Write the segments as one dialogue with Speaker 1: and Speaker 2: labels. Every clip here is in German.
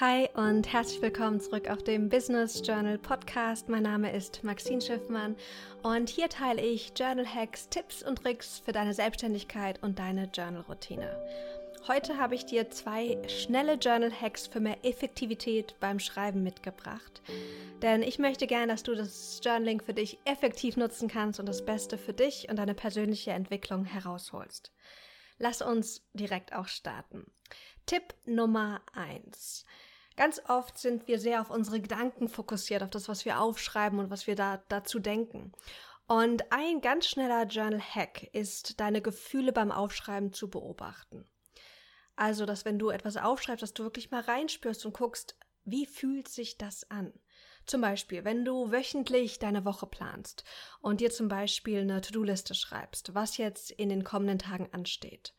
Speaker 1: Hi und herzlich willkommen zurück auf dem Business Journal Podcast. Mein Name ist Maxine Schiffmann und hier teile ich Journal Hacks, Tipps und Tricks für deine Selbstständigkeit und deine Journal-Routine. Heute habe ich dir zwei schnelle Journal Hacks für mehr Effektivität beim Schreiben mitgebracht. Denn ich möchte gerne, dass du das Journaling für dich effektiv nutzen kannst und das Beste für dich und deine persönliche Entwicklung herausholst. Lass uns direkt auch starten. Tipp Nummer eins. Ganz oft sind wir sehr auf unsere Gedanken fokussiert, auf das, was wir aufschreiben und was wir da dazu denken. Und ein ganz schneller Journal-Hack ist, deine Gefühle beim Aufschreiben zu beobachten. Also, dass wenn du etwas aufschreibst, dass du wirklich mal reinspürst und guckst, wie fühlt sich das an? Zum Beispiel, wenn du wöchentlich deine Woche planst und dir zum Beispiel eine To-Do-Liste schreibst, was jetzt in den kommenden Tagen ansteht.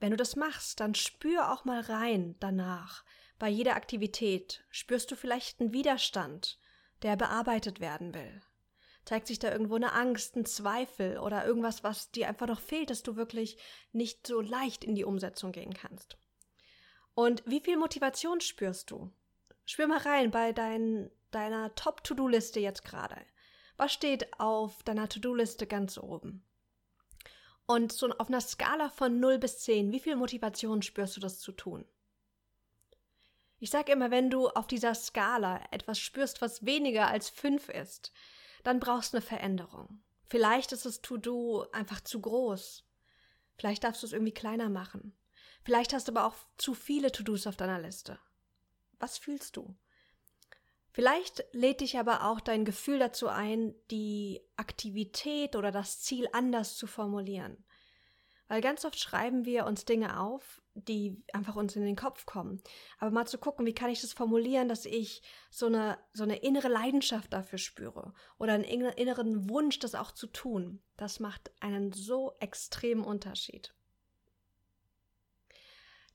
Speaker 1: Wenn du das machst, dann spür auch mal rein danach. Bei jeder Aktivität spürst du vielleicht einen Widerstand, der bearbeitet werden will. Zeigt sich da irgendwo eine Angst, ein Zweifel oder irgendwas, was dir einfach noch fehlt, dass du wirklich nicht so leicht in die Umsetzung gehen kannst. Und wie viel Motivation spürst du? Spür mal rein bei dein, deiner Top-To-Do-Liste jetzt gerade. Was steht auf deiner To-Do-Liste ganz oben? Und so auf einer Skala von 0 bis 10, wie viel Motivation spürst du das zu tun? Ich sage immer, wenn du auf dieser Skala etwas spürst, was weniger als 5 ist, dann brauchst du eine Veränderung. Vielleicht ist das To-Do einfach zu groß. Vielleicht darfst du es irgendwie kleiner machen. Vielleicht hast du aber auch zu viele To-Dos auf deiner Liste. Was fühlst du? Vielleicht lädt dich aber auch dein Gefühl dazu ein, die Aktivität oder das Ziel anders zu formulieren. Weil ganz oft schreiben wir uns Dinge auf, die einfach uns in den Kopf kommen. Aber mal zu gucken, wie kann ich das formulieren, dass ich so eine, so eine innere Leidenschaft dafür spüre oder einen inneren Wunsch, das auch zu tun. Das macht einen so extremen Unterschied.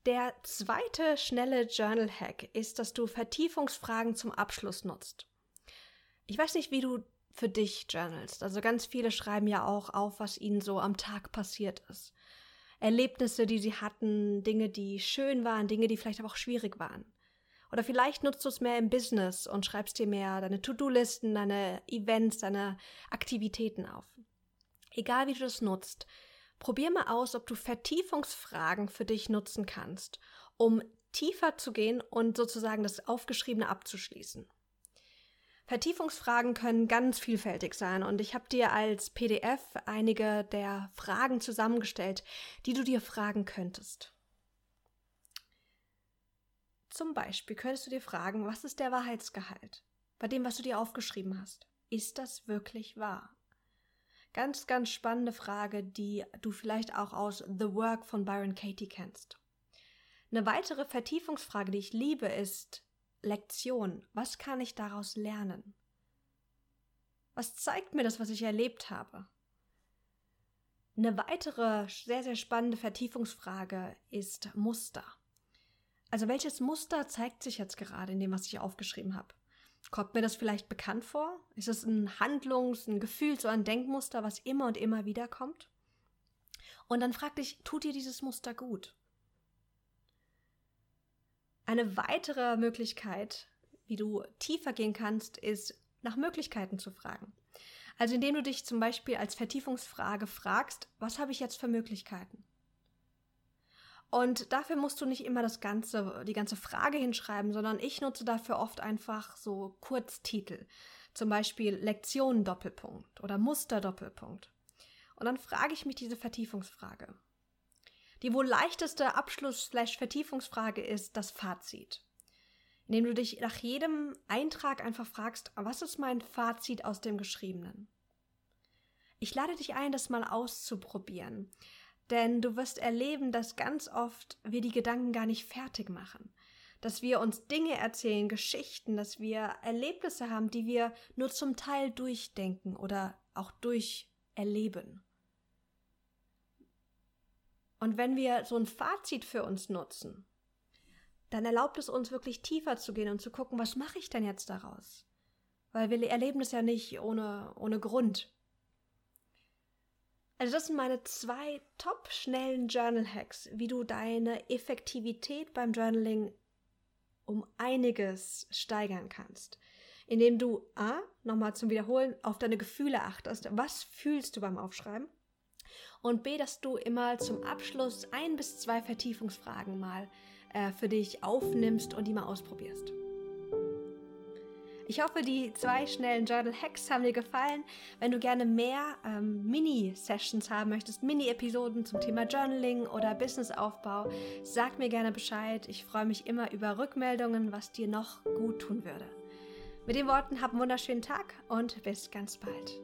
Speaker 1: Der zweite schnelle Journal-Hack ist, dass du Vertiefungsfragen zum Abschluss nutzt. Ich weiß nicht, wie du für dich journalst. Also ganz viele schreiben ja auch auf, was ihnen so am Tag passiert ist. Erlebnisse, die sie hatten, Dinge, die schön waren, Dinge, die vielleicht aber auch schwierig waren. Oder vielleicht nutzt du es mehr im Business und schreibst dir mehr deine To-Do-Listen, deine Events, deine Aktivitäten auf. Egal wie du das nutzt, Probier mal aus, ob du Vertiefungsfragen für dich nutzen kannst, um tiefer zu gehen und sozusagen das Aufgeschriebene abzuschließen. Vertiefungsfragen können ganz vielfältig sein und ich habe dir als PDF einige der Fragen zusammengestellt, die du dir fragen könntest. Zum Beispiel könntest du dir fragen, was ist der Wahrheitsgehalt bei dem, was du dir aufgeschrieben hast? Ist das wirklich wahr? Ganz, ganz spannende Frage, die du vielleicht auch aus The Work von Byron Katie kennst. Eine weitere Vertiefungsfrage, die ich liebe, ist Lektion. Was kann ich daraus lernen? Was zeigt mir das, was ich erlebt habe? Eine weitere sehr, sehr spannende Vertiefungsfrage ist Muster. Also welches Muster zeigt sich jetzt gerade in dem, was ich aufgeschrieben habe? Kommt mir das vielleicht bekannt vor? Ist es ein Handlungs-, ein Gefühls- oder ein Denkmuster, was immer und immer wieder kommt? Und dann frag dich, tut dir dieses Muster gut? Eine weitere Möglichkeit, wie du tiefer gehen kannst, ist nach Möglichkeiten zu fragen. Also indem du dich zum Beispiel als Vertiefungsfrage fragst, was habe ich jetzt für Möglichkeiten? Und dafür musst du nicht immer das ganze, die ganze Frage hinschreiben, sondern ich nutze dafür oft einfach so Kurztitel. Zum Beispiel Lektion Doppelpunkt oder Muster Doppelpunkt. Und dann frage ich mich diese Vertiefungsfrage. Die wohl leichteste Abschluss-Vertiefungsfrage ist das Fazit. Indem du dich nach jedem Eintrag einfach fragst, was ist mein Fazit aus dem Geschriebenen? Ich lade dich ein, das mal auszuprobieren. Denn du wirst erleben, dass ganz oft wir die Gedanken gar nicht fertig machen. Dass wir uns Dinge erzählen, Geschichten, dass wir Erlebnisse haben, die wir nur zum Teil durchdenken oder auch durcherleben. Und wenn wir so ein Fazit für uns nutzen, dann erlaubt es uns wirklich tiefer zu gehen und zu gucken, was mache ich denn jetzt daraus? Weil wir erleben es ja nicht ohne, ohne Grund. Also das sind meine zwei top schnellen Journal Hacks, wie du deine Effektivität beim Journaling um einiges steigern kannst. Indem du A, nochmal zum Wiederholen, auf deine Gefühle achtest. Was fühlst du beim Aufschreiben? Und B, dass du immer zum Abschluss ein bis zwei Vertiefungsfragen mal äh, für dich aufnimmst und die mal ausprobierst. Ich hoffe, die zwei schnellen Journal Hacks haben dir gefallen. Wenn du gerne mehr ähm, Mini-Sessions haben möchtest, Mini-Episoden zum Thema Journaling oder Businessaufbau, sag mir gerne Bescheid. Ich freue mich immer über Rückmeldungen, was dir noch gut tun würde. Mit den Worten, hab einen wunderschönen Tag und bis ganz bald.